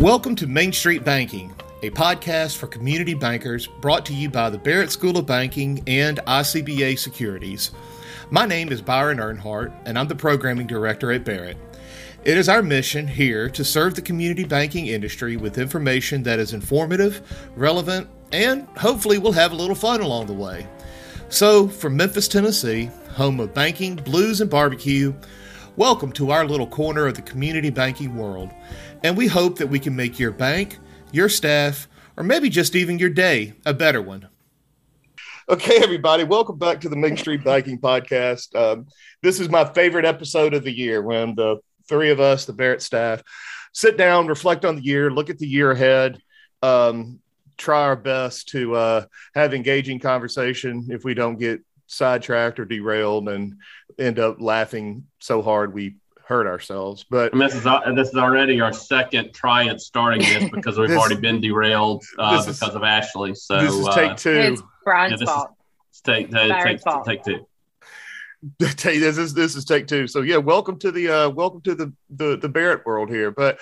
Welcome to Main Street Banking, a podcast for community bankers brought to you by the Barrett School of Banking and ICBA Securities. My name is Byron Earnhardt, and I'm the programming director at Barrett. It is our mission here to serve the community banking industry with information that is informative, relevant, and hopefully we'll have a little fun along the way. So, from Memphis, Tennessee, home of banking, blues, and barbecue, welcome to our little corner of the community banking world and we hope that we can make your bank, your staff, or maybe just even your day a better one. Okay, everybody, welcome back to the Main Street Banking Podcast. Um, this is my favorite episode of the year when the three of us, the Barrett staff, sit down, reflect on the year, look at the year ahead, um, try our best to uh, have engaging conversation if we don't get sidetracked or derailed and end up laughing so hard we hurt ourselves. But and this is this is already our second try at starting this because we've this, already been derailed uh, because is, of Ashley. So this is take uh, two. It's Brian's yeah, fault. Is, take, uh, take, fault. take two. this is this is take two. So yeah, welcome to the uh, welcome to the, the the Barrett world here. But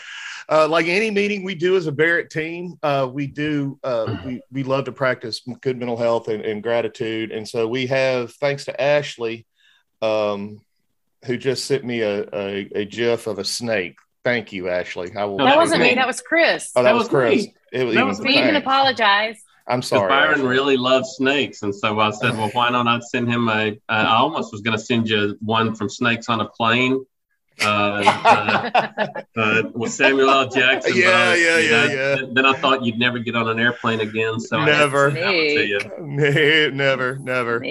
uh, like any meeting we do as a Barrett team, uh, we do uh, we we love to practice good mental health and, and gratitude. And so we have, thanks to Ashley, um, who just sent me a, a, a GIF of a snake. Thank you, Ashley. I will. That wasn't me. That was Chris. Oh, that, that was, was Chris. It was, that was me. even apologize. I'm sorry. Byron Ashley. really loves snakes, and so I said, "Well, why don't I send him a? Uh, I almost was going to send you one from Snakes on a Plane." Uh, uh, uh, with Samuel L. Jackson. Yeah, yeah, yeah, know, yeah. Then I thought you'd never get on an airplane again. So never, never, never.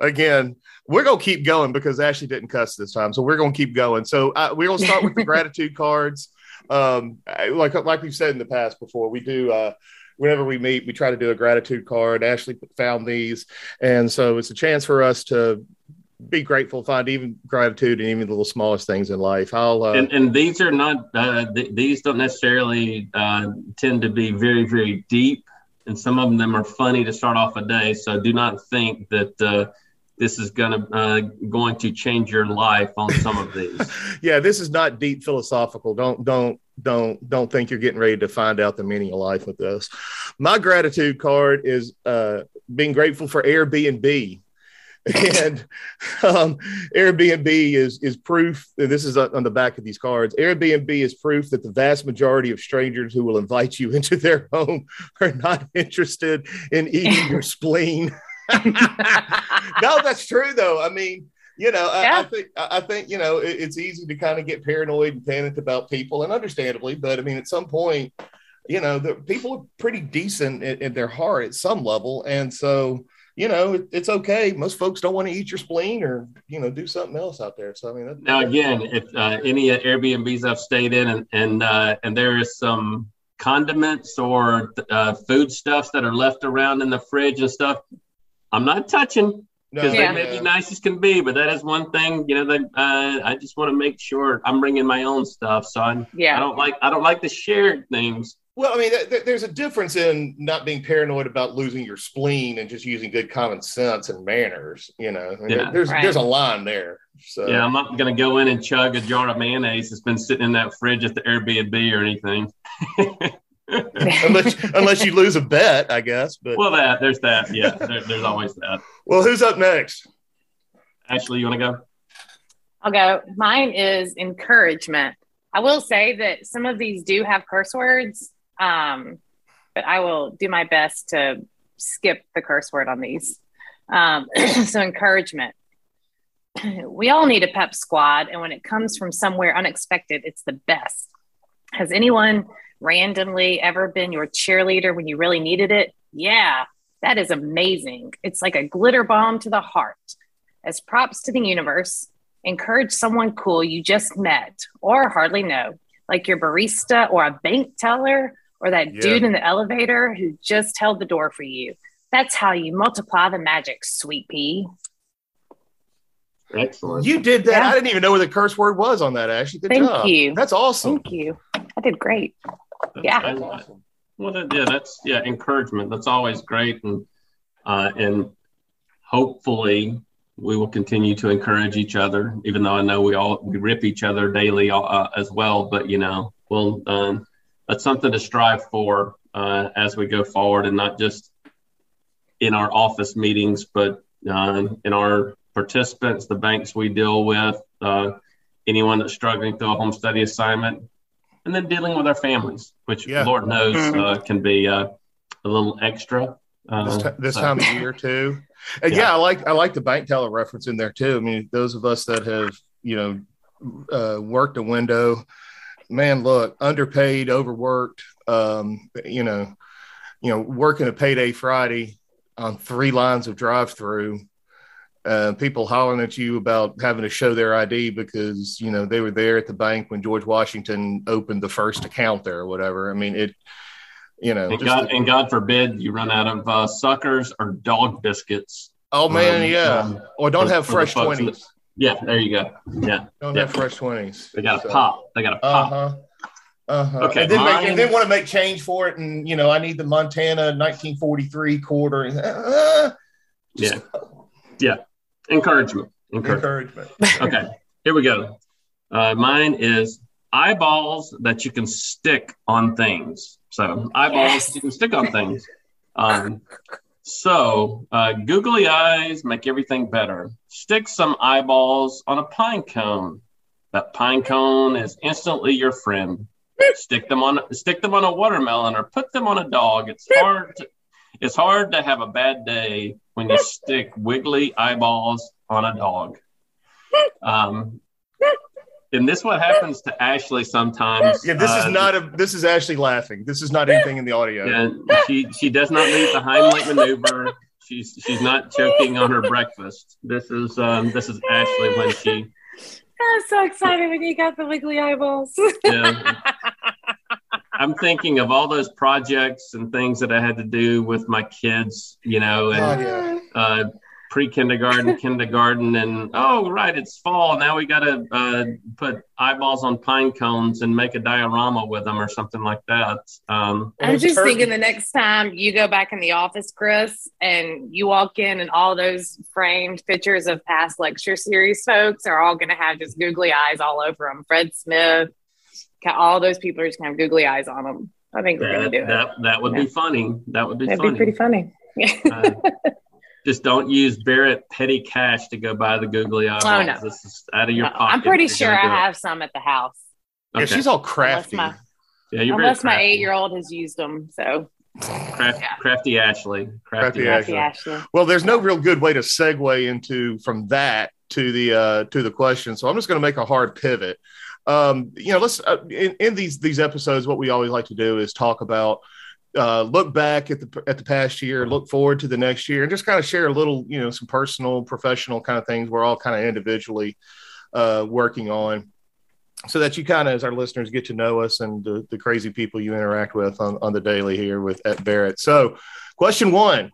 Again, we're gonna keep going because Ashley didn't cuss this time, so we're gonna keep going. So uh, we're gonna start with the gratitude cards. Um, like like we've said in the past before, we do. Uh, whenever we meet, we try to do a gratitude card. Ashley found these, and so it's a chance for us to be grateful, find even gratitude in even the little smallest things in life. I'll uh, and, and these are not uh, th- these don't necessarily uh, tend to be very very deep, and some of them are funny to start off a day. So do not think that uh, this is gonna uh, going to change your life on some of these. yeah, this is not deep philosophical. Don't don't don't don't think you're getting ready to find out the meaning of life with this. My gratitude card is uh, being grateful for Airbnb. and um, Airbnb is is proof. this is on the back of these cards. Airbnb is proof that the vast majority of strangers who will invite you into their home are not interested in eating your spleen. no, that's true though. I mean, you know, yeah. I, I, think I think you know it, it's easy to kind of get paranoid and panicked about people, and understandably. But I mean, at some point, you know, the people are pretty decent in, in their heart at some level, and so you know, it, it's okay. Most folks don't want to eat your spleen or you know do something else out there. So I mean, that, now again, if uh, any Airbnbs I've stayed in, and and uh, and there is some condiments or uh, food stuffs that are left around in the fridge and stuff I'm not touching because no, yeah. they may be nice as can be, but that is one thing. You know, they, uh, I just want to make sure I'm bringing my own stuff. So I'm, yeah, I don't like I don't like the shared things. Well, I mean, th- there's a difference in not being paranoid about losing your spleen and just using good common sense and manners. You know, yeah. there's right. there's a line there. So yeah, I'm not going to go in and chug a jar of mayonnaise that's been sitting in that fridge at the Airbnb or anything. unless unless you lose a bet, I guess. But well, that there's that. Yeah, there, there's always that. Well, who's up next? Ashley, you want to go? I'll go. Mine is encouragement. I will say that some of these do have curse words, um, but I will do my best to skip the curse word on these. Um, so, encouragement. We all need a pep squad, and when it comes from somewhere unexpected, it's the best. Has anyone randomly ever been your cheerleader when you really needed it? Yeah, that is amazing. It's like a glitter bomb to the heart. As props to the universe, encourage someone cool you just met or hardly know, like your barista or a bank teller or that yeah. dude in the elevator who just held the door for you. That's how you multiply the magic, sweet pea. Excellent. You did that. Yeah. I didn't even know where the curse word was on that, Ashley. Good Thank job. you. That's awesome. Thank you. I did great. Yeah. Awesome. Well, that, yeah, that's yeah, encouragement. That's always great, and uh, and hopefully we will continue to encourage each other. Even though I know we all we rip each other daily uh, as well, but you know, we'll um, that's something to strive for uh, as we go forward, and not just in our office meetings, but uh, in our participants, the banks we deal with, uh, anyone that's struggling through a home study assignment, and then dealing with our families, which yeah. Lord knows mm-hmm. uh, can be uh, a little extra. this, t- this so. time of year too. And yeah. yeah. I like I like the bank teller reference in there too. I mean, those of us that have you know uh, worked a window, man, look, underpaid, overworked, um, you know, you know, working a payday Friday on three lines of drive through. Uh, people hollering at you about having to show their ID because you know they were there at the bank when George Washington opened the first account there or whatever. I mean, it you know, and God, and God forbid you run out of uh, suckers or dog biscuits. Oh man, um, yeah. Um, or don't for, have fresh twenties. Yeah, there you go. Yeah, don't yeah. have fresh twenties. They got to so. pop. They got to pop. Uh-huh. Uh-huh. Okay. And then, make, and then, want to make change for it, and you know, I need the Montana 1943 quarter. Uh, yeah, yeah. Encouragement. Encouragement. Encouragement. okay. Here we go. Uh, mine is eyeballs that you can stick on things. So eyeballs yes. you can stick on things. Um, so uh, googly eyes make everything better. Stick some eyeballs on a pine cone. That pine cone is instantly your friend stick them on stick them on a watermelon or put them on a dog. It's hard to, it's hard to have a bad day when you stick wiggly eyeballs on a dog. Um, and this what happens to Ashley sometimes. Yeah, this uh, is not a. This is Ashley laughing. This is not anything in the audio. Yeah, she she does not need the Heimlich maneuver. She's she's not choking on her breakfast. This is um this is Ashley when she I was so excited when you got the wiggly eyeballs. yeah. I'm thinking of all those projects and things that I had to do with my kids, you know, and oh, yeah. uh, pre kindergarten, kindergarten, and oh, right, it's fall. Now we got to uh, put eyeballs on pine cones and make a diorama with them or something like that. Um, I'm just turkey. thinking the next time you go back in the office, Chris, and you walk in and all those framed pictures of past lecture series folks are all going to have just googly eyes all over them. Fred Smith, all those people are just going to have googly eyes on them. I think we're going to do that. It. That would yeah. be funny. That would be That'd funny. be pretty funny. uh, just don't use Barrett petty cash to go buy the googly eyeballs. Oh, no. This is out of your no, pocket. I'm pretty sure I have some at the house. Okay. Yeah, she's all crafty. Unless my, yeah, unless my eight year old has used them. So Craft, yeah. Crafty Ashley. Crafty, crafty Ashley. Ashley. Well, there's no real good way to segue into from that to the uh, to the question, so I'm just going to make a hard pivot. Um, you know, let's uh, in, in these these episodes, what we always like to do is talk about uh, look back at the at the past year, look forward to the next year, and just kind of share a little, you know, some personal, professional kind of things we're all kind of individually uh, working on, so that you kind of, as our listeners, get to know us and the, the crazy people you interact with on, on the daily here with at Barrett. So, question one: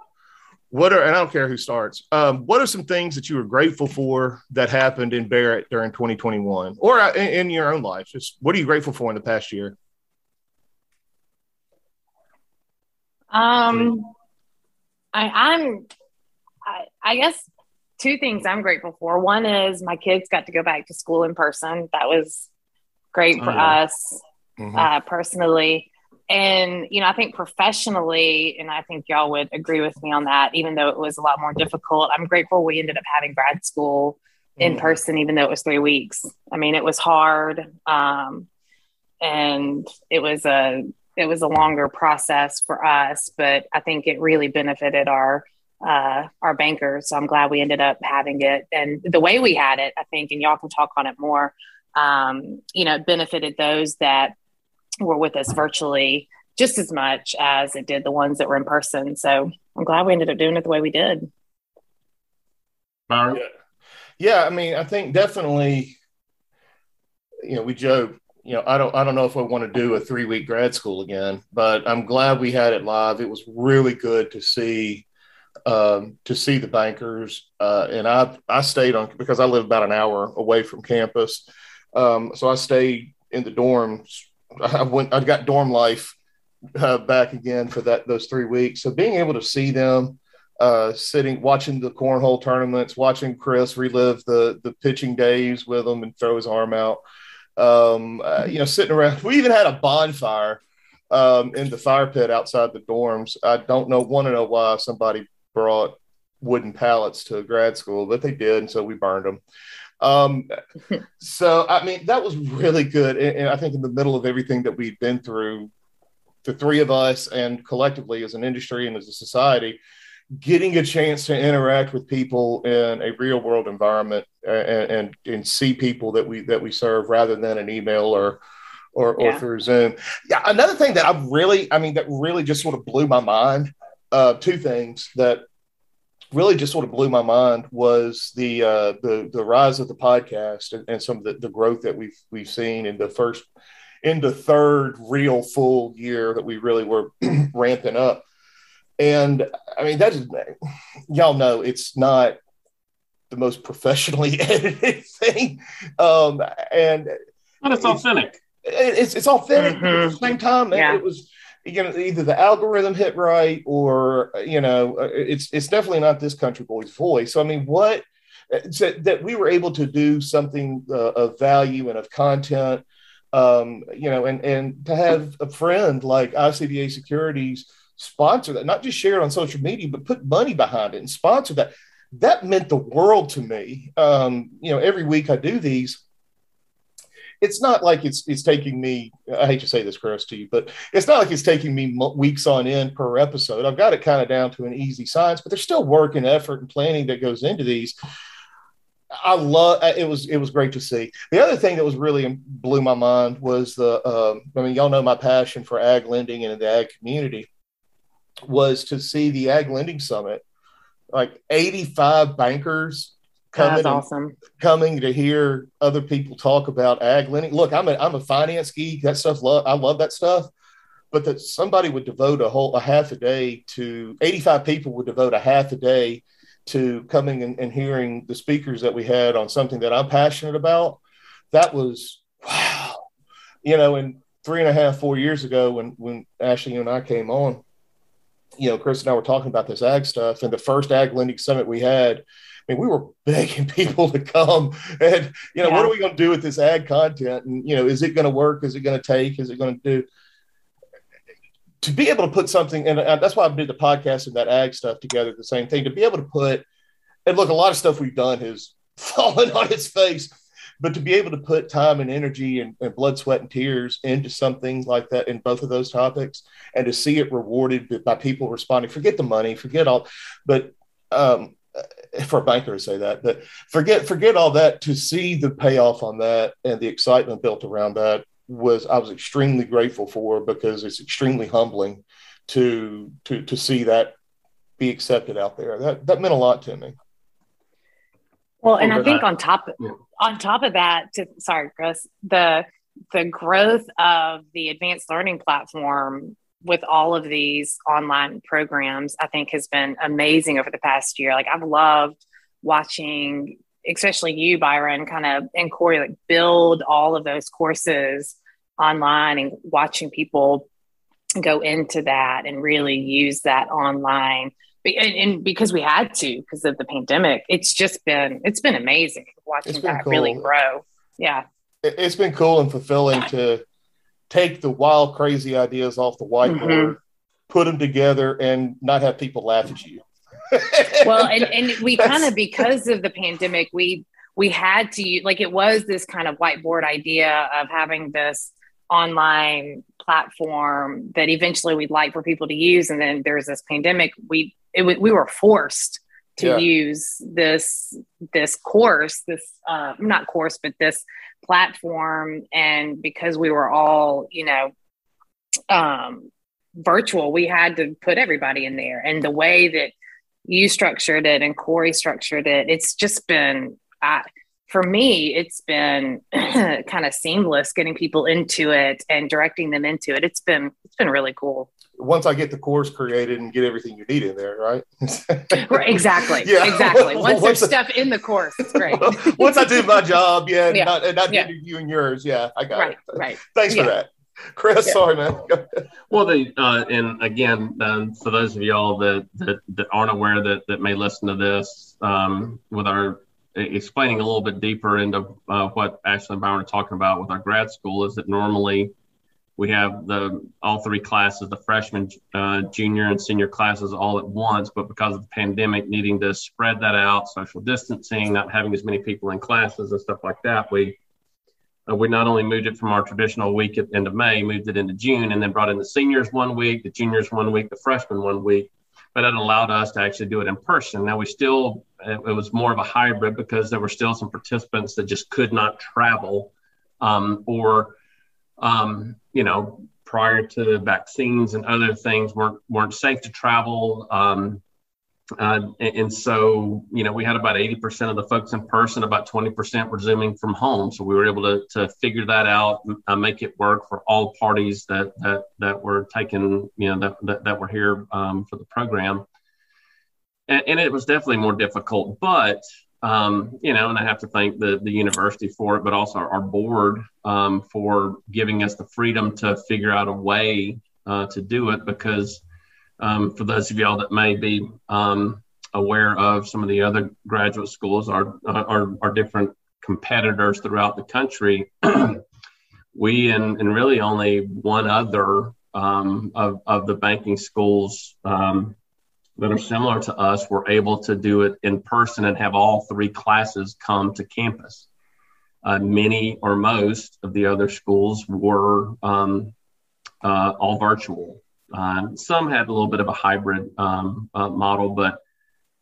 What are and I don't care who starts. Um, what are some things that you were grateful for that happened in Barrett during 2021, or uh, in, in your own life? Just what are you grateful for in the past year? Um, I, I'm, I, I guess two things I'm grateful for. One is my kids got to go back to school in person. That was great for oh, yeah. us mm-hmm. uh, personally. And, you know, I think professionally, and I think y'all would agree with me on that, even though it was a lot more difficult, I'm grateful we ended up having grad school in mm-hmm. person, even though it was three weeks. I mean, it was hard. Um, and it was a it was a longer process for us, but I think it really benefited our uh, our bankers. So I'm glad we ended up having it. And the way we had it, I think, and y'all can talk on it more. Um, you know, it benefited those that were with us virtually just as much as it did the ones that were in person. So I'm glad we ended up doing it the way we did. Yeah. yeah, I mean, I think definitely, you know, we joke you know, I don't I don't know if I want to do a three week grad school again, but I'm glad we had it live. It was really good to see um, to see the bankers, uh, and I I stayed on because I live about an hour away from campus, um, so I stayed in the dorms. I went I got dorm life uh, back again for that those three weeks. So being able to see them. Uh, sitting watching the cornhole tournaments, watching Chris relive the the pitching days with them and throw his arm out um, uh, you know, sitting around. We even had a bonfire um, in the fire pit outside the dorms. I don't know, want to know why somebody brought wooden pallets to grad school, but they did, and so we burned them. Um, so I mean, that was really good, and, and I think in the middle of everything that we've been through, the three of us and collectively as an industry and as a society, getting a chance to interact with people in a real world environment and, and, and see people that we that we serve rather than an email or or, yeah. or through Zoom. Yeah, another thing that I really, I mean, that really just sort of blew my mind. Uh, two things that really just sort of blew my mind was the uh, the the rise of the podcast and, and some of the, the growth that we've we've seen in the first in the third real full year that we really were ramping up. And I mean, that is, y'all know it's not the most professionally edited thing. Um, and but it's authentic. It's, it's authentic mm-hmm. at the same time. Yeah. It was, you know, either the algorithm hit right or, you know, it's, it's definitely not this country boy's voice. So, I mean, what, so that we were able to do something uh, of value and of content um, you know, and and to have a friend like ICBA Securities sponsor that, not just share it on social media, but put money behind it and sponsor that. That meant the world to me. Um, you know, every week I do these. It's not like it's it's taking me. I hate to say this, Chris, to you, but it's not like it's taking me weeks on end per episode. I've got it kind of down to an easy science, but there's still work and effort and planning that goes into these. I love it was it was great to see. The other thing that was really blew my mind was the um, I mean y'all know my passion for ag lending and the ag community was to see the ag lending summit like 85 bankers coming awesome. coming to hear other people talk about ag lending. Look, I'm a I'm a finance geek. That stuff love I love that stuff. But that somebody would devote a whole a half a day to 85 people would devote a half a day to coming and, and hearing the speakers that we had on something that I'm passionate about, that was wow. You know, and three and a half, four years ago when when Ashley and I came on, you know, Chris and I were talking about this ag stuff, and the first ag lending summit we had, I mean, we were begging people to come and, you know, yeah. what are we going to do with this ag content? And, you know, is it going to work? Is it going to take? Is it going to do? to be able to put something, and that's why I did the podcast and that ag stuff together, the same thing, to be able to put, and look, a lot of stuff we've done has fallen on its face, but to be able to put time and energy and, and, blood, sweat, and tears into something like that in both of those topics, and to see it rewarded by people responding, forget the money, forget all, but um, for a banker to say that, but forget forget all that to see the payoff on that and the excitement built around that was I was extremely grateful for because it's extremely humbling to to to see that be accepted out there. That that meant a lot to me. Well, and I think on top yeah. on top of that, to, sorry, Chris, the the growth of the advanced learning platform with all of these online programs, I think has been amazing over the past year. Like I've loved watching especially you, Byron, kind of and Corey, like build all of those courses online and watching people go into that and really use that online. And, and because we had to because of the pandemic, it's just been it's been amazing watching been that cool. really grow. Yeah, it's been cool and fulfilling to take the wild, crazy ideas off the whiteboard, mm-hmm. put them together, and not have people laugh at you well, and, and we kind of because of the pandemic, we we had to like it was this kind of whiteboard idea of having this online platform that eventually we'd like for people to use, and then there's this pandemic. We it we were forced to yeah. use this this course, this uh, not course, but this platform, and because we were all you know um virtual we had to put everybody in there and the way that you structured it and Corey structured it. It's just been, uh, for me, it's been kind of seamless getting people into it and directing them into it. It's been, it's been really cool. Once I get the course created and get everything you need in there, right? right exactly. Yeah. Exactly. Once, Once there's I, stuff in the course, it's great. Once I do my job, yeah, yeah. not, and not yeah. interviewing yours, yeah, I got right, it. Right. Right. Thanks yeah. for that. Chris, yeah. sorry, man. well, the uh, and again, um, for those of y'all that, that that aren't aware that that may listen to this, um, with our explaining a little bit deeper into uh, what Ashley and Byron are talking about with our grad school is that normally we have the all three classes, the freshman, uh, junior, and senior classes all at once. But because of the pandemic, needing to spread that out, social distancing, not having as many people in classes and stuff like that, we uh, we not only moved it from our traditional week at the end of May, moved it into June, and then brought in the seniors one week, the juniors one week, the freshmen one week. But it allowed us to actually do it in person. Now we still, it, was more of a hybrid because there were still some participants that just could not travel, um, or, um, you know, prior to the vaccines and other things weren't weren't safe to travel. Um, uh, and, and, so, you know, we had about 80% of the folks in person, about 20% were Zooming from home. So we were able to, to figure that out, uh, make it work for all parties that, that, that were taken, you know, that, that, that were here um, for the program. And, and, it was definitely more difficult, but, um, you know, and I have to thank the, the university for it, but also our board um, for giving us the freedom to figure out a way uh, to do it because um, for those of y'all that may be um, aware of some of the other graduate schools, our, our, our different competitors throughout the country, we and, and really only one other um, of, of the banking schools um, that are similar to us were able to do it in person and have all three classes come to campus. Uh, many or most of the other schools were um, uh, all virtual. Um, some had a little bit of a hybrid um, uh, model, but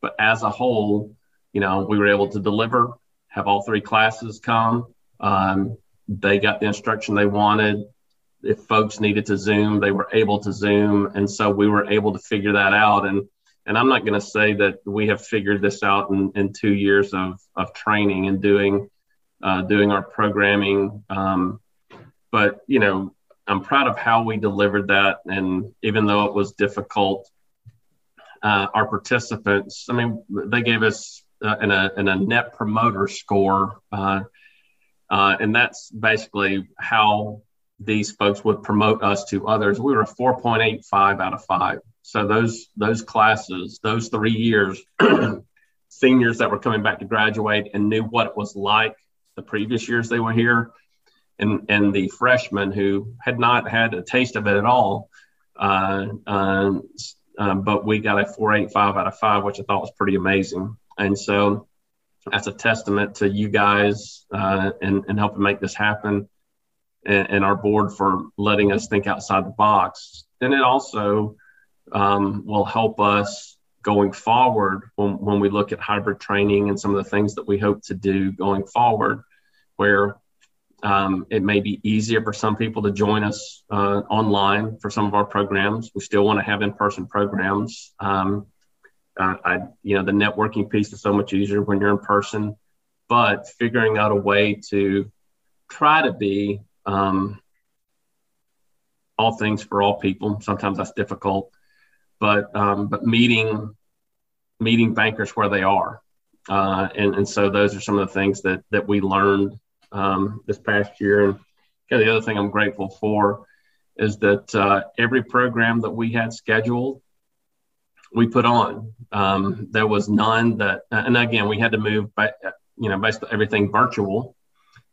but as a whole, you know, we were able to deliver, have all three classes come. Um, they got the instruction they wanted. If folks needed to Zoom, they were able to Zoom, and so we were able to figure that out. And and I'm not going to say that we have figured this out in, in two years of of training and doing uh, doing our programming. Um, but you know, I'm proud of how we delivered that. And even though it was difficult, uh, our participants, I mean, they gave us uh, in, a, in a net promoter score. Uh, uh and that's basically how these folks would promote us to others. We were a 4.85 out of five. So those those classes, those three years, seniors that were coming back to graduate and knew what it was like the previous years they were here, and and the freshmen who had not had a taste of it at all. Uh, uh, uh, but we got a 485 out of five, which I thought was pretty amazing. And so that's a testament to you guys uh, and, and helping make this happen and, and, our board for letting us think outside the box. And it also um, will help us going forward when, when we look at hybrid training and some of the things that we hope to do going forward, where um, it may be easier for some people to join us uh, online for some of our programs. We still want to have in-person programs. Um, I, you know, the networking piece is so much easier when you're in person, but figuring out a way to try to be um, all things for all people. Sometimes that's difficult, but um, but meeting meeting bankers where they are, uh, and and so those are some of the things that that we learned um, this past year. And kind of the other thing I'm grateful for is that uh, every program that we had scheduled, we put on. Um, there was none that, and again, we had to move, by, you know, basically everything virtual,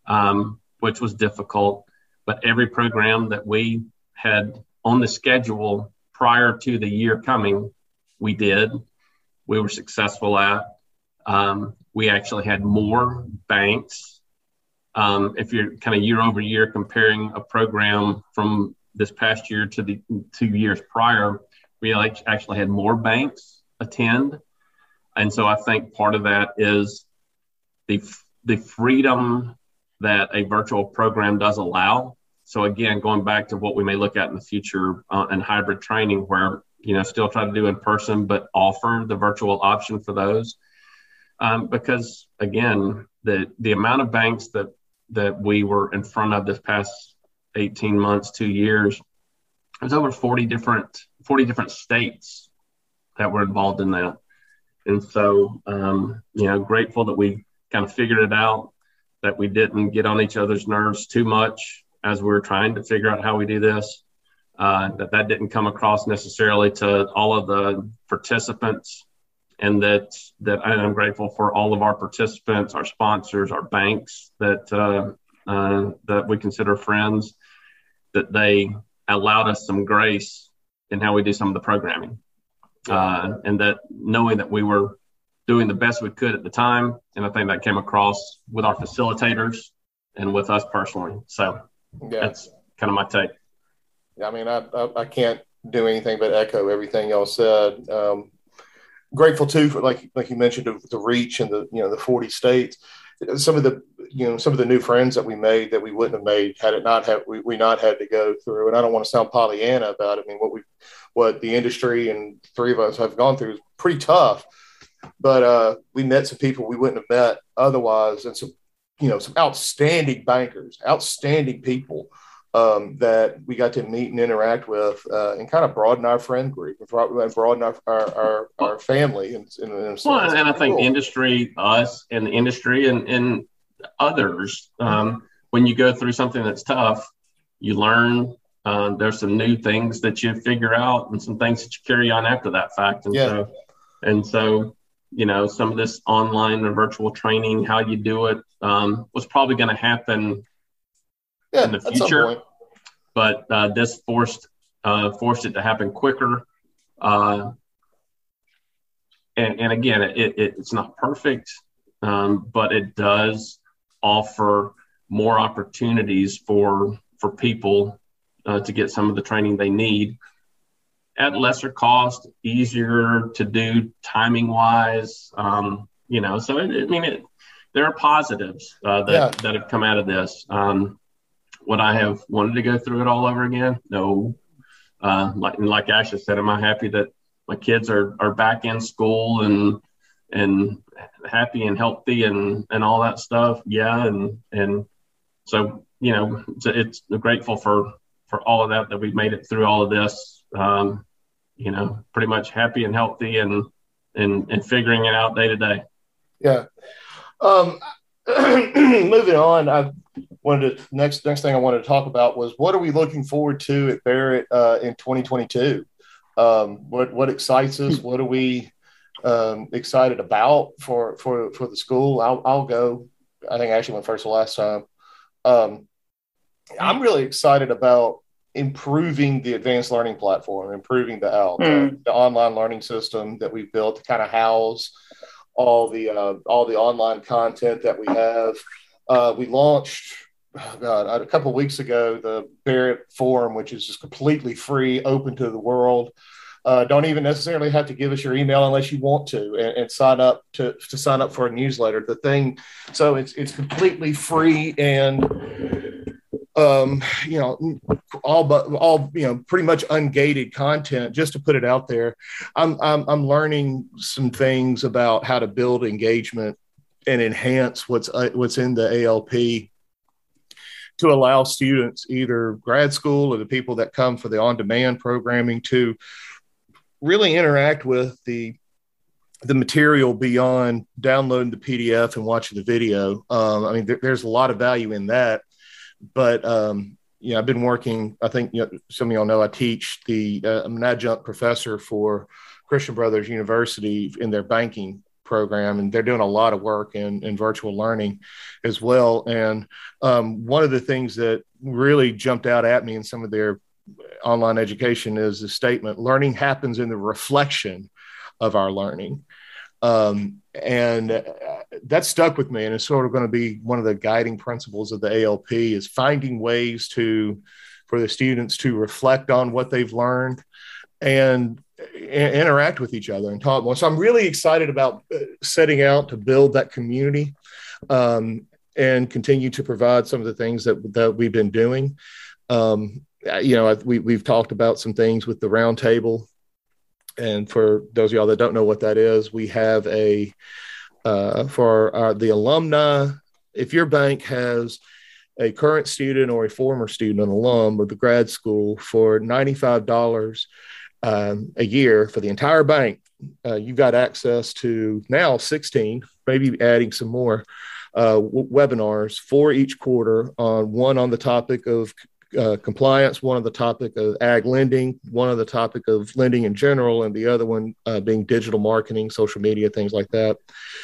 um, which was difficult. But every program that we had on the schedule prior to the year coming, we did. We were successful at. Um, we actually had more banks um, if you're kind of year over year comparing a program from this past year to the two years prior, we actually had more banks attend. And so I think part of that is the, the freedom that a virtual program does allow. So again, going back to what we may look at in the future uh, hybrid training, where you know still try to do in person, but offer the virtual option for those. Um, because again, the the amount of banks that that we were in front of this past 18 months, two years, there's over 40 different 40 different states that were involved in that. And so, um, you know, grateful that we kind of figured it out, that we didn't get on each other's nerves too much as we were trying to figure out how we do this. Uh, that that didn't come across necessarily to all of the participants and that that I'm grateful for all of our participants, our sponsors, our banks that uh, uh, that we consider friends. that they allowed us some grace in how we do some of the programming. Uh, and that knowing that we were doing the best we could at the time. And I think that came across with our facilitators and with us personally. So yeah. that's kind of my take. I mean, I, I, I, can't do anything but echo everything y'all said. Um, grateful too for like like you mentioned the, the reach and the you know the 40 states some of the you know some of the new friends that we made that we wouldn't have made had it not have we, we not had to go through and i don't want to sound pollyanna about it i mean what we what the industry and three of us have gone through is pretty tough but uh, we met some people we wouldn't have met otherwise and some you know some outstanding bankers outstanding people um, that we got to meet and interact with uh, and kind of broaden our friend group and broaden our, our, our, our family. And, and, well, and I think cool. industry, us and the industry and, and others, um, when you go through something that's tough, you learn. Uh, there's some new things that you figure out and some things that you carry on after that fact. And yeah. so, and so, you know, some of this online and virtual training, how you do it, um, was probably going to happen yeah, in the future. But uh, this forced uh, forced it to happen quicker. Uh, and, and again, it, it, it's not perfect, um, but it does offer more opportunities for for people uh, to get some of the training they need at lesser cost, easier to do timing wise. Um, you know, so it, I mean, it, there are positives uh, that, yeah. that have come out of this. Um, would I have wanted to go through it all over again? No. Uh, like like Ashley said, am I happy that my kids are are back in school and and happy and healthy and and all that stuff? Yeah, and and so you know it's, it's grateful for for all of that that we've made it through all of this. Um, you know, pretty much happy and healthy and and and figuring it out day to day. Yeah. Um, moving on, I wanted to next next thing I wanted to talk about was what are we looking forward to at Barrett uh, in 2022? Um, what what excites us? What are we um, excited about for for for the school? I'll, I'll go. I think I actually went first the last time. Um, I'm really excited about improving the advanced learning platform, improving the ALP, mm. the online learning system that we've built to kind of house all the uh, all the online content that we have. Uh, we launched oh God, a couple weeks ago the Barrett Forum, which is just completely free, open to the world. Uh, don't even necessarily have to give us your email unless you want to and, and, sign up to, to sign up for a newsletter. The thing, so it's it's completely free and um, you know, all but all you know, pretty much ungated content. Just to put it out there, I'm I'm, I'm learning some things about how to build engagement and enhance what's uh, what's in the ALP to allow students, either grad school or the people that come for the on-demand programming, to really interact with the the material beyond downloading the PDF and watching the video. Um, I mean, there, there's a lot of value in that but um, you know, I've been working. I think you know, some of y'all know I teach the uh, I'm an adjunct professor for Christian Brothers University in their banking program, and they're doing a lot of work in, in virtual learning as well. And um, one of the things that really jumped out at me in some of their online education is the statement: "Learning happens in the reflection of our learning." Um, and uh, that stuck with me and it's sort of going to be one of the guiding principles of the alp is finding ways to for the students to reflect on what they've learned and interact with each other and talk more. So i'm really excited about uh, setting out to build that community um, and continue to provide some of the things that, that we've been doing. Um, you know we, we've talked about some things with the roundtable and for those of y'all that don't know what that is, we have a uh, for our, the alumni. If your bank has a current student or a former student, an alum of the grad school, for ninety-five dollars um, a year for the entire bank, uh, you've got access to now sixteen, maybe adding some more uh, w- webinars for each quarter on one on the topic of uh, compliance, one of the topic of ag lending, one of the topic of lending in general, and the other one uh, being digital marketing, social media, things like that.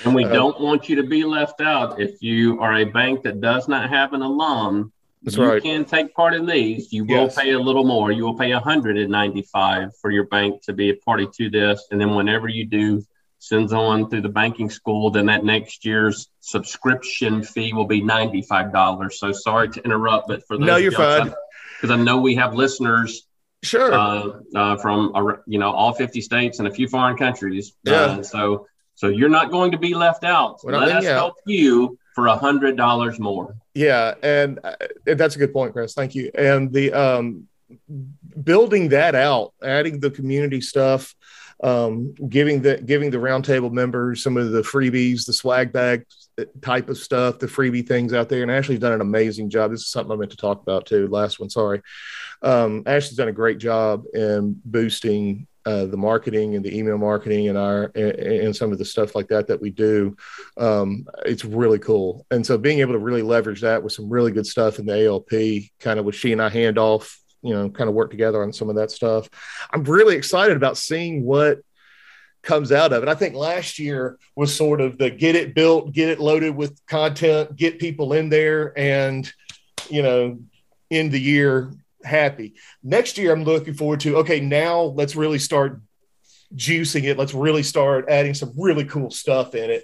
And we uh, don't want you to be left out. If you are a bank that does not have an alum, you right. can take part in these. You will Yes. pay a little more. You will pay 195 for your bank to be a party to this, and then whenever you do sends on through the banking school, then that next year's subscription fee will be $95. So sorry to interrupt, but for those No, you're fine. Because I know we have listeners Sure. uh, uh, from uh, you know all 50 states and a few foreign countries. Yeah. Uh, so so you're not going to be left out. We're Let us out. help you for a hundred dollars more. Yeah, and uh, that's a good point, Chris. Thank you. And the um, building that out, adding the community stuff, um, giving the giving the roundtable members some of the freebies, the swag bag type of stuff, the freebie things out there. And Ashley's done an amazing job. This is something I meant to talk about too. Last one, sorry. Um, Ashley's done a great job in boosting uh, the marketing and the email marketing and our and, and some of the stuff like that that we do. Um, it's really cool. And so being able to really leverage that with some really good stuff in the ALP, kind of with she and I hand off, you know, kind of work together on some of that stuff. I'm really excited about seeing what comes out of it. I think last year was sort of the get it built, get it loaded with content, get people in there, and you know, end the year happy. Next year, I'm looking forward to okay, now let's really start juicing it. Let's really start adding some really cool stuff in it.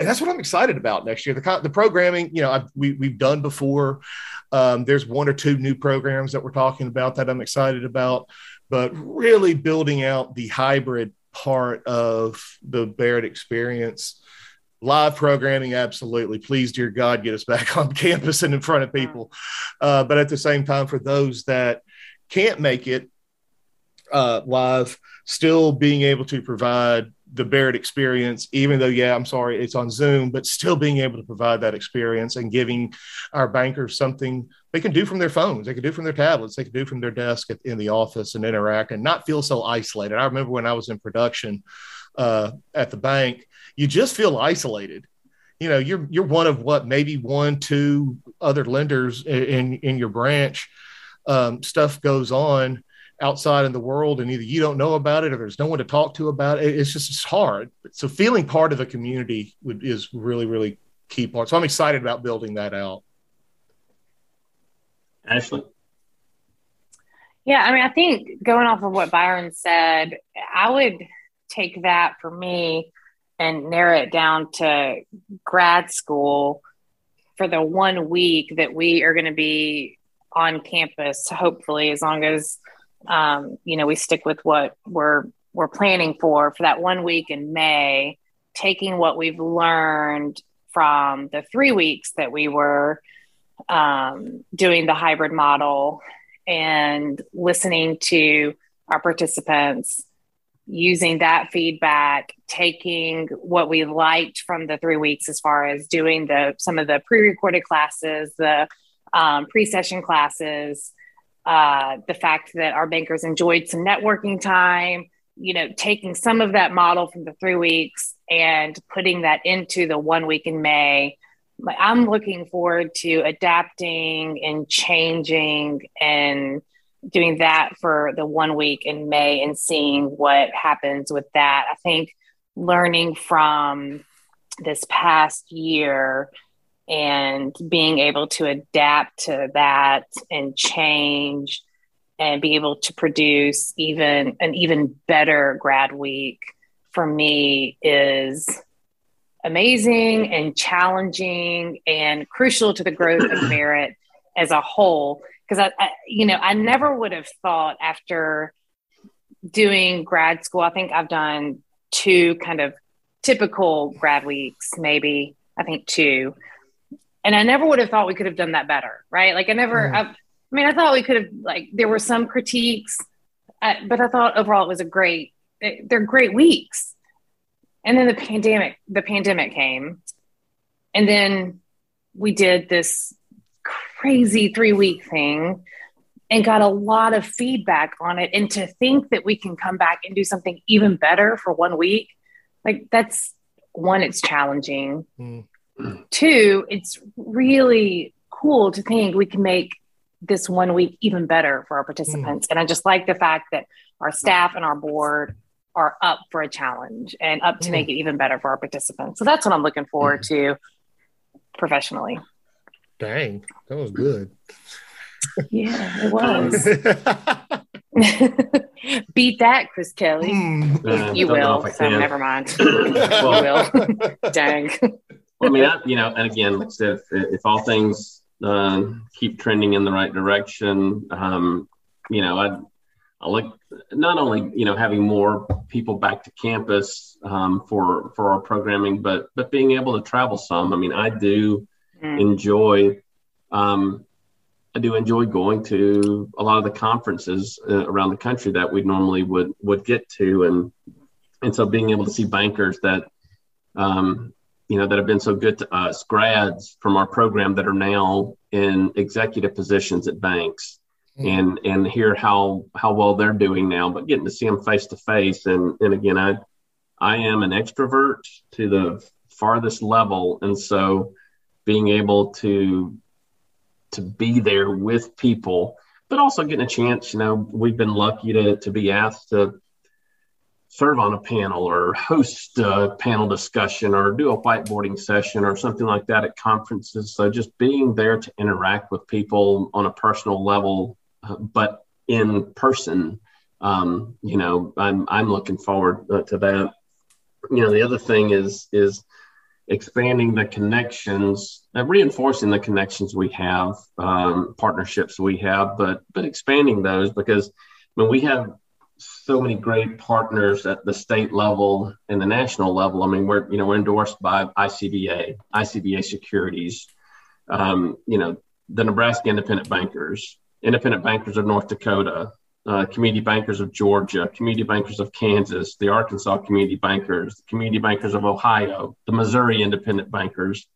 And that's what I'm excited about next year. The, the programming, you know, I've, we, we've done before. Um, there's one or two new programs that we're talking about that I'm excited about, but really building out the hybrid part of the Barrett experience. Live programming, absolutely. Please, dear God, get us back on campus and in front of people. Uh, but at the same time, for those that can't make it uh, live, still being able to provide the Barrett experience, even though, yeah, I'm sorry, it's on Zoom, but still being able to provide that experience and giving our bankers something they can do from their phones, they can do from their tablets, they can do from their desk at, in the office and interact and not feel so isolated. I remember when I was in production uh, at the bank, you just feel isolated. You know, you're you're one of what maybe one, two other lenders in in your branch. Um, stuff goes on outside in the world and either you don't know about it or there's no one to talk to about it. It's just it's hard. So feeling part of a community would, is really, really key part. So I'm excited about building that out. Ashley. Yeah, I mean, I think going off of what Byron said, I would take that for me and narrow it down to grad school for the one week that we are going to be on campus. Hopefully, as long as um, you know we stick with what we're we're planning for for that one week in May, taking what we've learned from the three weeks that we were um, doing the hybrid model and listening to our participants, using that feedback, taking what we liked from the three weeks as far as doing the some of the pre-recorded classes, the um, pre-session classes, uh, the fact that our bankers enjoyed some networking time, you know, taking some of that model from the three weeks and putting that into the one week in May I'm looking forward to adapting and changing and doing that for the one week in May and seeing what happens with that. I think learning from this past year and being able to adapt to that and change and be able to produce even an even better grad week for me is amazing and challenging and crucial to the growth of Barrett as a whole. Because I, I, you know, I never would have thought after doing grad school. I think I've done two kind of typical grad weeks, maybe. I think two, and I never would have thought we could have done that better, right? Like I never. Mm. I, I mean, I thought we could have. Like there were some critiques, uh, but I thought overall it was a great. They're great weeks and then the pandemic the pandemic came and then we did this crazy three week thing and got a lot of feedback on it and to think that we can come back and do something even better for one week like that's one it's challenging Mm. Two it's really cool to think we can make this one week even better for our participants and i just like the fact that our staff and our board are up for a challenge and up to Mm. make it even better for our participants. So that's what I'm looking forward to professionally. Dang, that was good. Yeah, it was. Beat that, Chris Kelly. Uh, you don't will. So never mind. well, you will. Dang. Well, I mean, I, you know, and again, like I said, if, if all things uh, keep trending in the right direction, um, you know, I, I look not only you know having more people back to campus um, for for our programming, but but being able to travel some. I mean, I do Mm. enjoy. Um, I do enjoy going to a lot of the conferences uh, around the country that we normally would would get to, and and so being able to see bankers that um, you know that have been so good to us, grads from our program that are now in executive positions at banks, mm-hmm. and and hear how how well they're doing now, but getting to see them face to face, and and again, I I am an extrovert to the farthest level, and so being able to to be there with people, but also getting a chance. You know, we've been lucky to to be asked to serve on a panel or host a panel discussion or do a whiteboarding session or something like that at conferences. So just being there to interact with people on a personal level, uh, but in person, um, you know, I'm I'm looking forward uh, to that. You know, the other thing is is expanding the connections, uh, reinforcing the connections we have, um, partnerships we have, but but expanding those because when we have so many great partners at the state level and the national level. I mean, we're you know we're endorsed by ICBA, ICBA Securities, um, you know, the Nebraska Independent Bankers, Independent Bankers of North Dakota, uh, Community Bankers of Georgia, Community Bankers of Kansas, the Arkansas Community Bankers, the Community Bankers of Ohio, the Missouri Independent Bankers.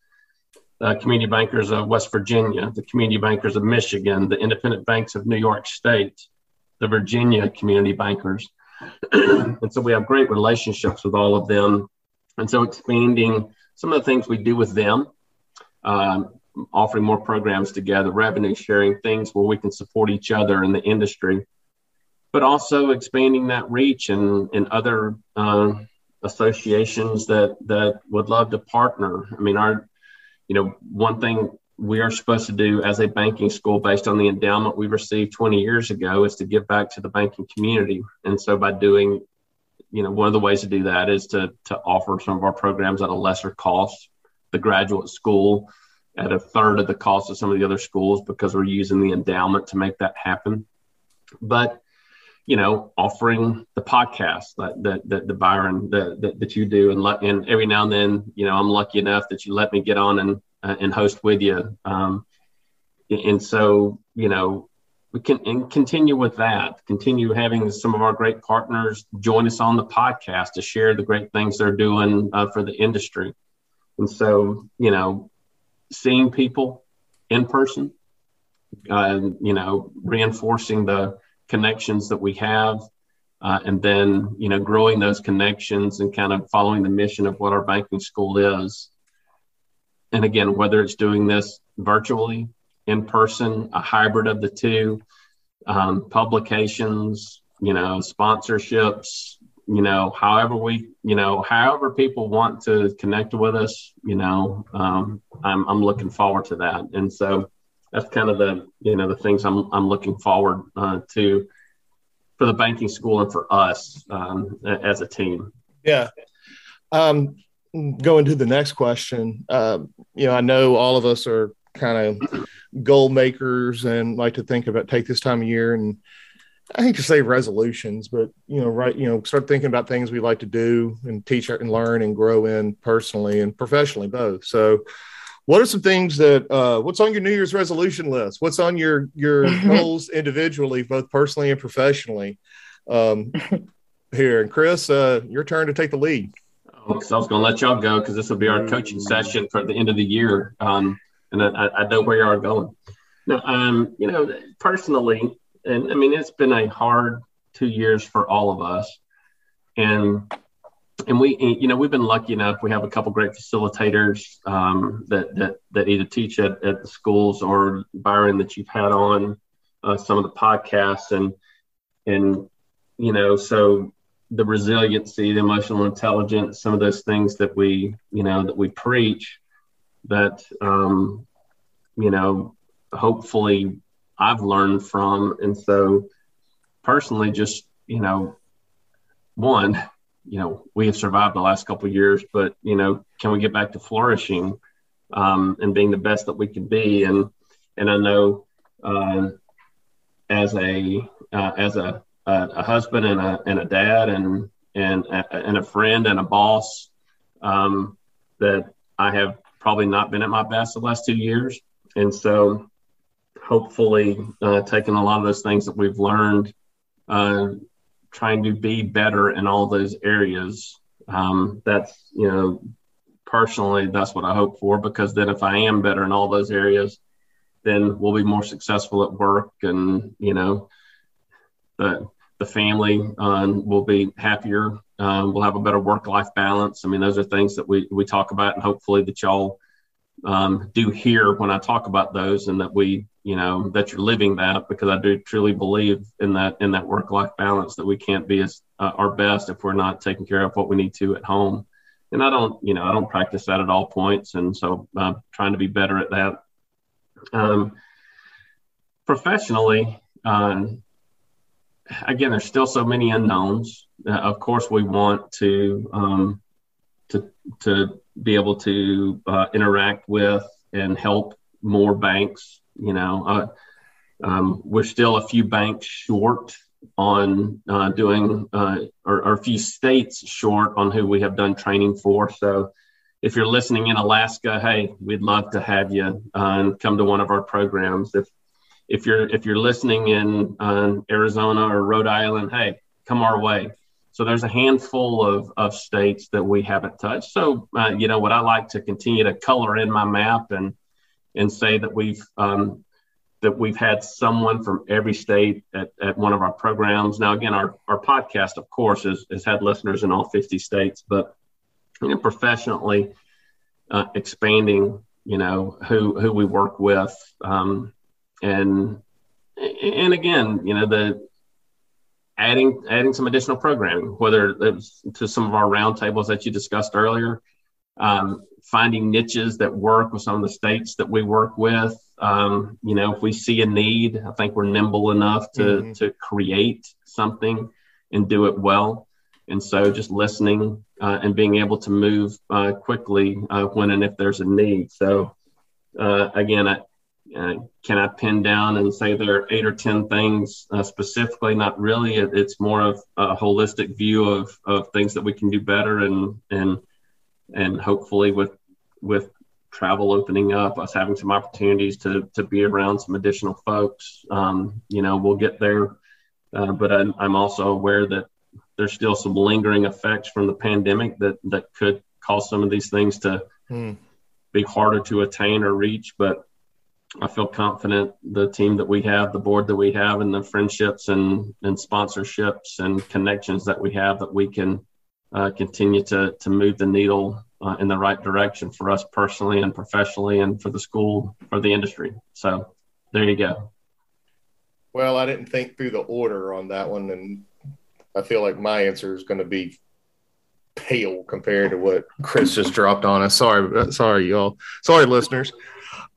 Uh, community bankers of West Virginia, the community bankers of Michigan, the independent banks of New York State, the Virginia community bankers. and so we have great relationships with all of them. And so expanding some of the things we do with them, um, offering more programs together, revenue sharing, things where we can support each other in the industry, but also expanding that reach and, and other uh, associations that, that would love to partner. I mean, our, you know, one thing we are supposed to do as a banking school based on the endowment we received 20 years ago is to give back to the banking community. And so by doing, you know, one of the ways to do that is to, to offer some of our programs at a lesser cost, the graduate school at a third of the cost of some of the other schools because we're using the endowment to make that happen. But you know, offering the podcast that that, that the Byron that, that, that you do, and let and every now and then, you know, I'm lucky enough that you let me get on and uh, and host with you. Um, and so, you know, we can and continue with that. Continue having some of our great partners join us on the podcast to share the great things they're doing uh, for the industry. And so, you know, seeing people in person, uh, you know, reinforcing the connections that we have, uh, and then you know, growing those connections and kind of following the mission of what our banking school is. And again, whether it's doing this virtually, in person, a hybrid of the two, um, publications, you know, sponsorships, you know, however we, you know, however people want to connect with us, you know, um, I'm, I'm looking forward to that. And so that's kind of the, you know, the things I'm, I'm looking forward uh, to for the banking school and for us um, as a team. Yeah. Um, going to the next question, uh, you know, I know all of us are kind of goal makers and like to think about take this time of year and I hate to say resolutions, but you know, right, you know, start thinking about things we like to do and teach and learn and grow in personally and professionally both. So what are some things that uh, what's on your New Year's resolution list? What's on your your goals individually, both personally and professionally? Um, here and Chris, uh, your turn to take the lead. Because I was going to let y'all go because this will be our coaching session for the end of the year, um, and I, I know where you are going. No, um, you know, personally, and I mean, it's been a hard two years for all of us, and and we, you know, we've been lucky enough. We have a couple great facilitators um, that that that either teach at, at the schools or Byron that you've had on uh, some of the podcasts, and and you know, so the resiliency, the emotional intelligence, some of those things that we, you know, that we preach that, um, you know, hopefully I've learned from. And so personally, just, you know, one, you know, we have survived the last couple years, but, you know, can we get back to flourishing um, and being the best that we can be? And, and I know uh, as a, uh, as a, a, a, husband and a, and a dad and, and, and a friend and a boss um, that I have probably not been at my best the last two years. And so hopefully uh, taking a lot of those things that we've learned, uh, trying to be better in all those areas. Um, that's, you know, personally, that's what I hope for, because then if I am better in all those areas, then we'll be more successful at work and, you know, the, the family um, will be happier. Um, we'll have a better work life balance. I mean, those are things that we, we talk about, and hopefully that y'all um, do hear when I talk about those, and that we, you know, that you're living that because I do truly believe in that in that work life balance that we can't be as uh, our best if we're not taking care of what we need to at home. And I don't, you know, I don't practice that at all points, and so I'm trying to be better at that. Um, professionally, um, again, there's still so many unknowns. Uh, of course, we want to um, to to be able to uh, interact with and help more banks. You know, uh, um, we're still a few banks short on uh, doing, uh, or, or, a few states short on who we have done training for. So, if you're listening in Alaska, hey, we'd love to have you uh, and come to one of our programs. If if you're if you're listening in uh, Arizona or Rhode Island, hey, come our way. So there's a handful of, of states that we haven't touched. So uh, you know what I like to continue to color in my map and and say that we've um, that we've had someone from every state at, at one of our programs. Now again, our, our podcast, of course, has, has had listeners in all 50 states, but you know, professionally uh, expanding, you know, who who we work with. Um, and and again, you know, the adding adding some additional programming, whether it's to some of our roundtables that you discussed earlier, um, finding niches that work with some of the states that we work with. Um, you know, if we see a need, I think we're nimble enough to mm-hmm. to create something and do it well. And so, just listening uh, and being able to move uh, quickly uh, when and if there's a need. So, uh, again, I, uh, can I pin down and say there are eight or 10 things uh, specifically? Not really. It, it's more of a holistic view of, of things that we can do better and, and, and hopefully with, with travel opening up, us having some opportunities to, to be around some additional folks, um, you know, we'll get there. Uh, but I'm, I'm also aware that there's still some lingering effects from the pandemic that, that could cause some of these things to hmm. be harder to attain or reach. But I feel confident the team that we have, the board that we have, and the friendships and, and sponsorships and connections that we have that we can uh, continue to, to move the needle uh, in the right direction for us personally and professionally and for the school, for the industry. So there you go. Well, I didn't think through the order on that one, and I feel like my answer is going to be pale compared to what Chris just dropped on us. Sorry, sorry, y'all. Sorry, listeners.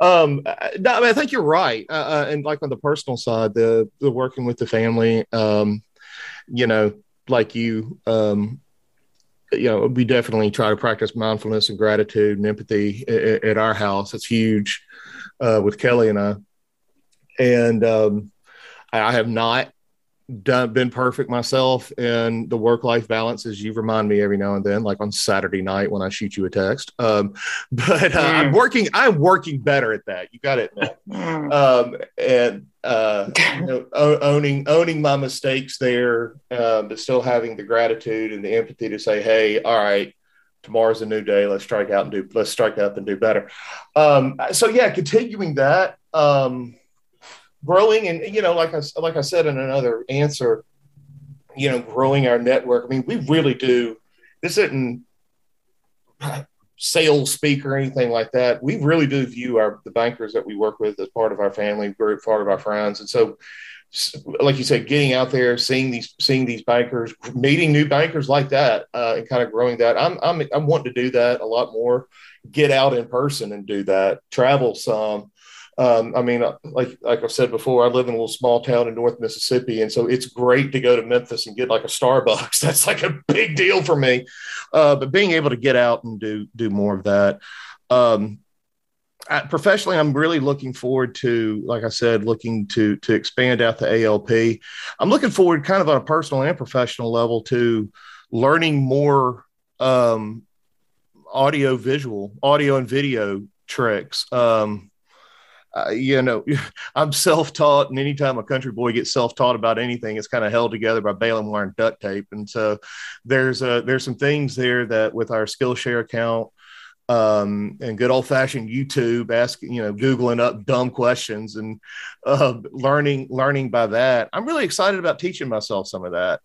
Um, no, I, mean, I think you're right. Uh, uh, and like on the personal side, the the working with the family, um, you know, like you, um, you know, we definitely try to practice mindfulness and gratitude and empathy at, at our house. It's huge uh, with Kelly and I. And um, I have not done been perfect myself in the work life balance as you remind me every now and then like on saturday night when i shoot you a text um, but uh, mm. i'm working i'm working better at that you got it mm. um, and uh, you know, owning owning my mistakes there um, but still having the gratitude and the empathy to say hey all right tomorrow's a new day let's strike out and do let's strike up and do better um, so yeah continuing that um, growing and you know like I like I said in another answer, you know, growing our network. I mean, we really do. This isn't sales speak or anything like that. We really do view our the bankers that we work with as part of our family group, part of our friends, and so. Like you said, getting out there, seeing these, seeing these bankers, meeting new bankers like that, uh, and kind of growing that. I'm, I'm, I'm wanting to do that a lot more. Get out in person and do that. Travel some, Um, I mean, like like I've said before, I live in a little small town in North Mississippi, and so it's great to go to Memphis and get like a Starbucks. That's like a big deal for me. Uh, but being able to get out and do do more of that. Um, I, professionally, I'm really looking forward to, like I said, looking to to expand out the ALP. I'm looking forward, kind of on a personal and professional level, to learning more um, audio, visual, audio and video tricks. Um, uh, you know, I'm self taught, and anytime a country boy gets self taught about anything, it's kind of held together by baling wire and duct tape. And so there's uh, there's some things there that with our Skillshare account um, and good old fashioned YouTube, asking you know, googling up dumb questions and uh, learning learning by that. I'm really excited about teaching myself some of that.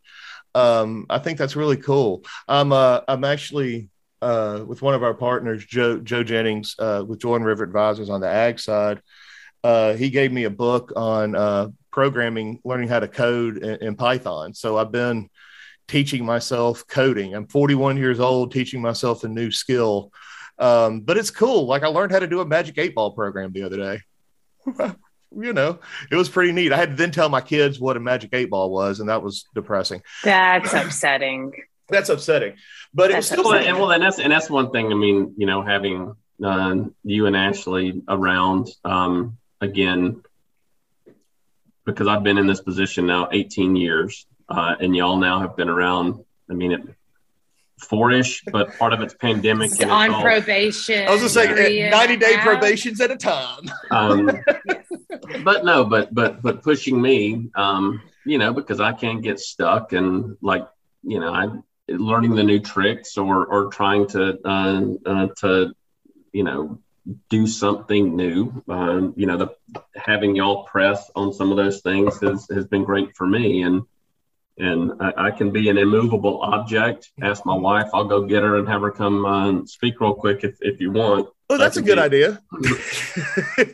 Um, I think that's really cool. I'm uh, I'm actually uh, with one of our partners, Joe Joe Jennings, uh, with Jordan River Advisors on the ag side. Uh, he gave me a book on uh, programming, learning how to code in, in, Python. So I've been teaching myself coding. I'm 41 years old, teaching myself a new skill. Um, but it's cool. Like I learned how to do a Magic Eight Ball program the other day. you know, it was pretty neat. I had to then tell my kids what a Magic Eight Ball was, and that was depressing. That's upsetting that's upsetting. But it was still well, and, well, and that's and that's one thing. I mean, you know, having uh, you and Ashley around um, again because I've been in this position now 18 years, uh, and y'all now have been around. I mean, it four-ish, but part of it's pandemic. It's on all, probation. I was just saying, 90 day probations at a time. Um, but no, but but but pushing me, um, you know, because I can't get stuck and like you know, I learning the new tricks or or trying to uh, uh, to you know do something new. Um, you know, the having y'all press on some of those things has has been great for me, and and I, I can be an immovable object. Ask my wife, I'll go get her and have her come uh, speak real quick if if you want. Oh, that's a good be, idea.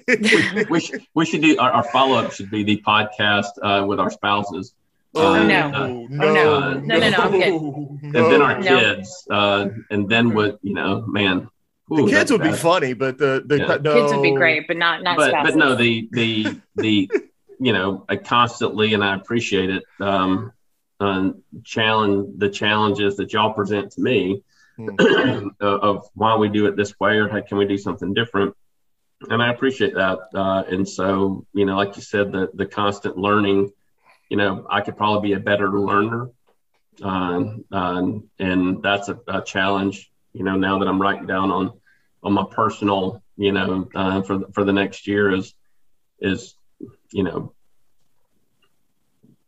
we, we, should, we should do our, our follow up should be the podcast uh, with our spouses Oh, uh, no. Uh, no. no. no. No, no, no, I'm good. And then our kids. Uh, and then what, you know, man. Ooh, the kids would bad. be funny, but the, the yeah. no. kids would be great, but not, not but, but no, the, the, the, you know, I constantly, and I appreciate it, um, uh, challenge the challenges that y'all present to me hmm. of why we do it this way or how can we do something different and I appreciate that. Uh, and so, you know, like you said, the the constant learning you know, I could probably be a better learner. Um, um, and that's a, a, challenge, you know, now that I'm writing down on, on my personal, you know, uh, for, for the next year is, is, you know,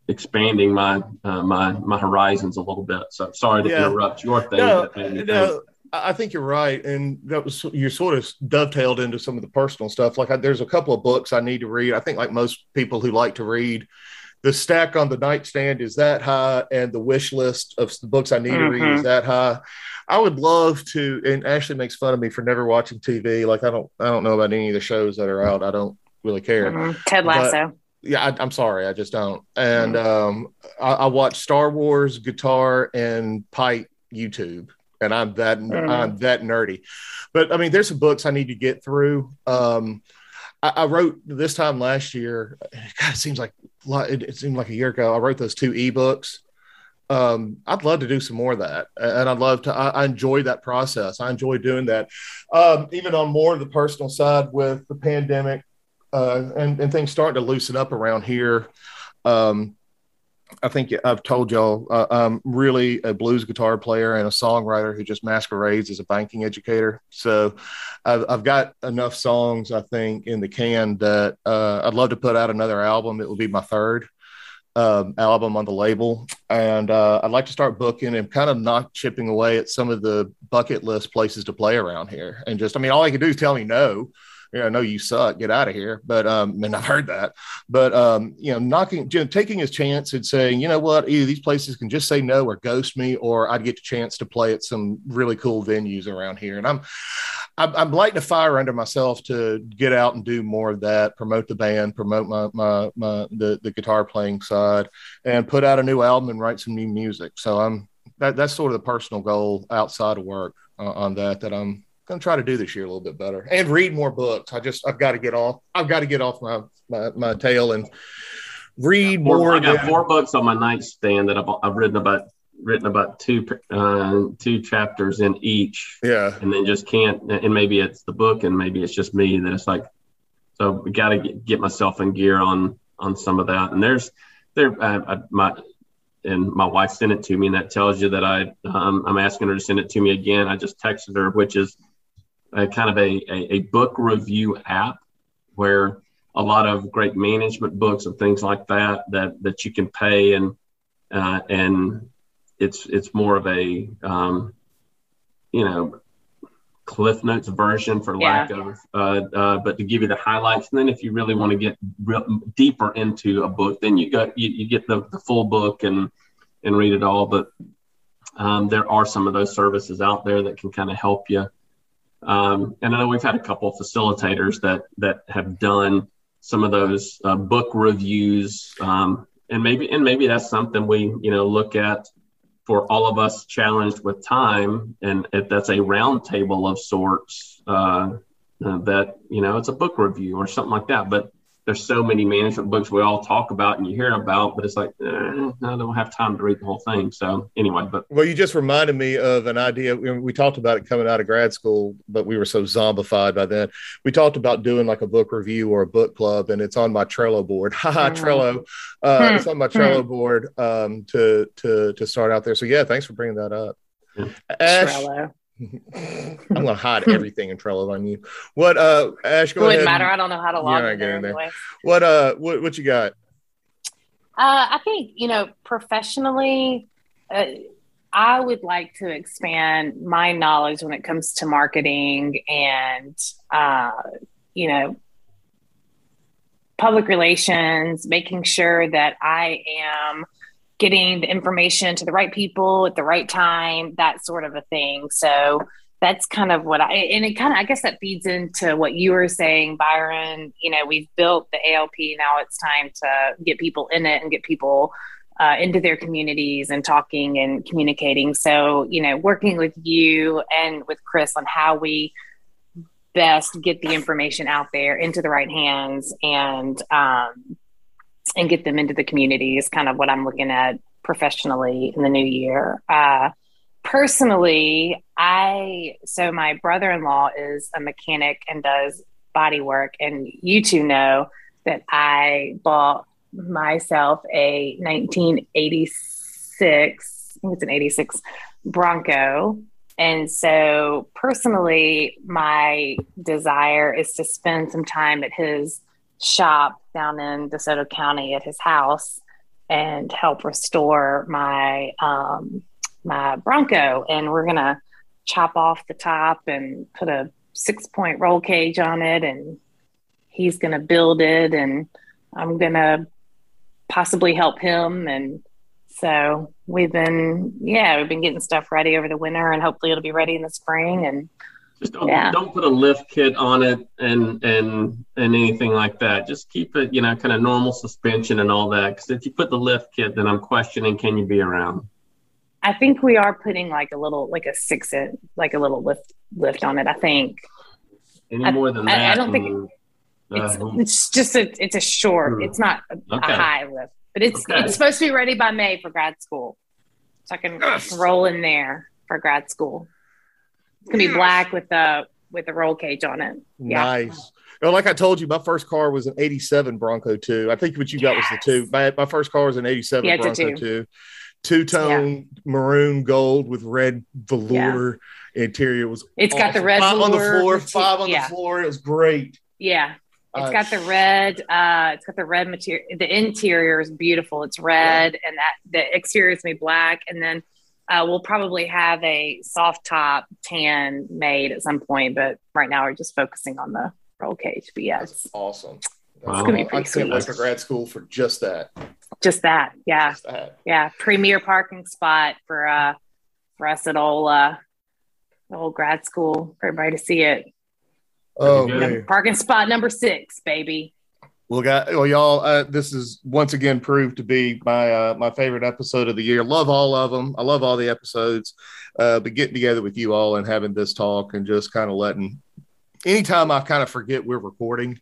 expanding my, uh, my, my horizons a little bit. So sorry to yeah. interrupt your thing. No, no, I think you're right, and that was you sort of dovetailed into some of the personal stuff. Like I, there's a couple of books I need to read. I think like most people who like to read, the stack on the nightstand is that high and the wish list of the books I need mm-hmm. to read is mm-hmm. that high. I would love to, and Ashley makes fun of me for never watching TV. Like I don't, I don't know about any of the shows that are out. I don't really care. Mm-hmm. Ted Lasso. But, yeah, I, am sorry, I just don't. And mm-hmm. um, I, I watch Star Wars, guitar, and pipe YouTube, and I'm that mm-hmm. I'm that nerdy. But I mean, there's some books I need to get through. Um, I, I wrote this time last year. God, it seems like it, it seemed like a year ago. I wrote those two ebooks. Um, I'd love to do some more of that, and I'd love to. I, I enjoy that process. I enjoy doing that, um, even on more of the personal side with the pandemic uh, and, and things starting to loosen up around here. Um, I think I've told y'all uh, I'm really a blues guitar player and a songwriter who just masquerades as a banking educator. So I've, I've got enough songs, I think, in the can that uh, I'd love to put out another album. It will be my third um, album on the label. And uh, I'd like to start booking and kind of not chipping away at some of the bucket list places to play around here. And just, I mean, all I can do is tell me no I know you suck, get out of here. But um, and I've heard that. But um, you know, knocking, you know, taking his chance and saying, you know what, either these places can just say no or ghost me, or I'd get the chance to play at some really cool venues around here. And I'm I'm, I'm lighting a fire under myself to get out and do more of that, promote the band, promote my my my the, the guitar playing side, and put out a new album and write some new music. So I'm that, that's sort of the personal goal outside of work uh, on that that I'm gonna try to do this year a little bit better and read more books. I just I've got to get off. I've got to get off my my, my tail and read Four- more. I got than- four books on my nightstand that I've, I've written about written about two uh, two chapters in each, yeah, and then just can't. And maybe it's the book, and maybe it's just me that it's like. So we got to get, myself in gear on on some of that. And there's there uh, I, my and my wife sent it to me, and that tells you that I um, I'm asking her to send it to me again. I just texted her, which is a kind of a, a, a book review app where a lot of great management books and things like that that that you can pay and uh, and it's it's more of a um, you know cliff notes version for lack of uh, uh, but to give you the highlights. And then if you really want to get real, deeper into a book then you got you, you get the, the full book and and read it all. But um, there are some of those services out there that can kind of help you um, and I know we've had a couple of facilitators that that have done some of those uh, book reviews, um, and maybe and maybe that's something we you know look at for all of us challenged with time, and if that's a roundtable of sorts. Uh, that you know it's a book review or something like that, but there's so many management books we all talk about and you hear about, but it's like eh, I don't have time to read the whole thing. So anyway, but Well, you just reminded me of an idea. We, we talked about it coming out of grad school, but we were so zombified by then. We talked about doing like a book review or a book club, and it's on my Trello board. Haha, Mhm. Trello. Uh, Hmm. It's on my Trello board um, to to to start out there. So yeah, thanks for bringing that up. Yeah. Ash, Trello. I'm gonna hide everything in Trello on you. What uh, Ash? It Go wouldn't ahead. matter. I don't know how to log You're in there. anyway. What uh, what what you got? Uh, I think, you know, professionally, uh, I would like to expand my knowledge when it comes to marketing and, uh, you know, public relations, making sure that I am getting the information to the right people at the right time, that sort of a thing. So that's kind of what I, and it kind of, I guess that feeds into what you were saying, Byron. You know, we've built the ALP. Now it's time to get people in it and get people uh, into their communities and talking and communicating. So, you know, working with you and with Chris on how we best get the information out there into the right hands and um, and get them into the community is kind of what I'm looking at professionally in the new year. Uh, personally, I so my brother-in-law is a mechanic and does body work, and you two know that I bought myself a 1986, I think it's an 86 Bronco. And so, personally, my desire is to spend some time at his shop down in DeSoto County at his house and help restore my um, my Bronco. And we're gonna chop off the top and put a six point roll cage on it, and he's gonna build it, and I'm gonna possibly help him. And so we've been, yeah, we've been getting stuff ready over the winter, and hopefully it'll be ready in the spring. And Just don't, Yeah. don't put a lift kit on it and and and anything like that. Just keep it, you know, kind of normal suspension and all that. Because if you put the lift kit, then I'm questioning can you be around? I think we are putting like a little, like a six inch, like a little lift lift on it. I think Any I- more than I- I don't think and, it's uh, it's just a it's a short. Hmm. It's not a, a high lift, but it's Okay. it's supposed to be ready by May for grad school, so I can Yes. roll in there for grad school. It's gonna be black with the with the roll cage on it. Yeah. Nice. You know, like I told you, my first car was an 87 Bronco 2. I think what you got was the two. My, my first car was an 87 Yeah, Bronco two. 2. Two tone maroon gold with red velour interior. It was It's got the red five on the floor, five on yeah. the floor. It was great. Yeah, It's Uh, got the red. Uh, it's got the red material. The interior is beautiful. It's red, and that the exterior is gonna be black. And then uh, we'll probably have a soft top tan made at some point. But right now we're just focusing on the roll cage. But yes, That's awesome. Wow. That's It's gonna be I pretty can't wait sweet. for grad school for just that. just that. Yeah, Just that. yeah. Premier parking spot for uh for us at old uh old grad school for everybody to see it. Oh good. Parking spot number six, baby. Well, guys, well, y'all, uh, this is once again proved to be my uh, my favorite episode of the year. Love all of them. I love all the episodes. Uh, but getting together with you all and having this talk and just kind of letting, anytime I kind of forget we're recording,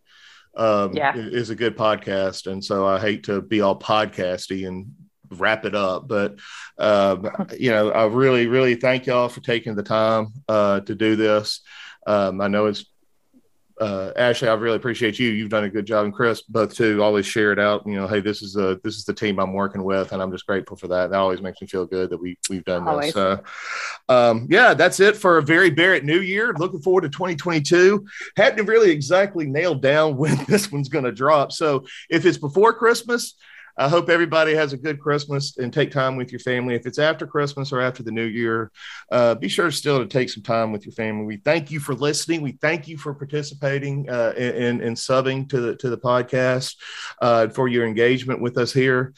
um, yeah. is a good podcast. And so I hate to be all podcasty and wrap it up, but um, you know, I really, really thank y'all for taking the time uh, to do this. Um, I know it's uh, Ashley, I really appreciate you. You've done a good job, and Chris, both too, always share it out. You know, hey, this is a this is the team I'm working with, and I'm just grateful for that. That always makes me feel good that we we've done always. this. So, um, yeah, that's it for a very Barrett New Year. Looking forward to 2022. Hadn't really exactly nailed down when this one's going to drop. So, if it's before Christmas, I hope everybody has a good Christmas and take time with your family. If it's after Christmas or after the new year, uh, be sure still to take some time with your family. We thank you for listening. We thank you for participating uh, in, in subbing to the to the podcast uh, for your engagement with us here.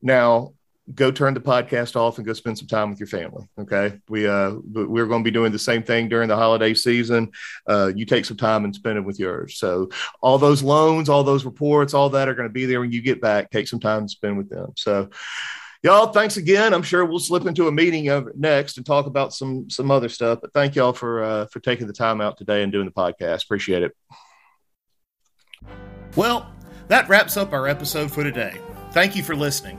Now, go turn the podcast off and go spend some time with your family. Okay. We, uh, we're going to be doing the same thing during the holiday season. Uh, you take some time and spend it with yours. So all those loans, all those reports, all that are going to be there when you get back. Take some time to spend with them. So, y'all, thanks again. I'm sure we'll slip into a meeting of next and talk about some, some other stuff, but thank y'all for, uh, for taking the time out today and doing the podcast. Appreciate it. Well, that wraps up our episode for today. Thank you for listening.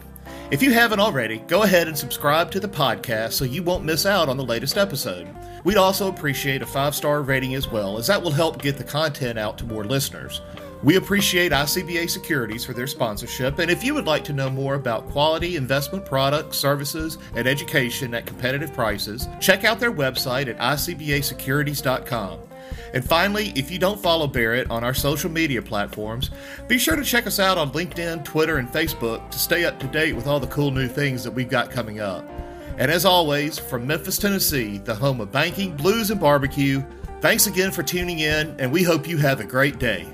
If you haven't already, go ahead and subscribe to the podcast so you won't miss out on the latest episode. We'd also appreciate a five star rating as well, as that will help get the content out to more listeners. We appreciate ICBA Securities for their sponsorship, and if you would like to know more about quality investment products, services, and education at competitive prices, check out their website at icbasecurities.com. And finally, if you don't follow Barrett on our social media platforms, be sure to check us out on LinkedIn, Twitter, and Facebook to stay up to date with all the cool new things that we've got coming up. And as always, from Memphis, Tennessee, the home of banking, blues, and barbecue, thanks again for tuning in, and we hope you have a great day.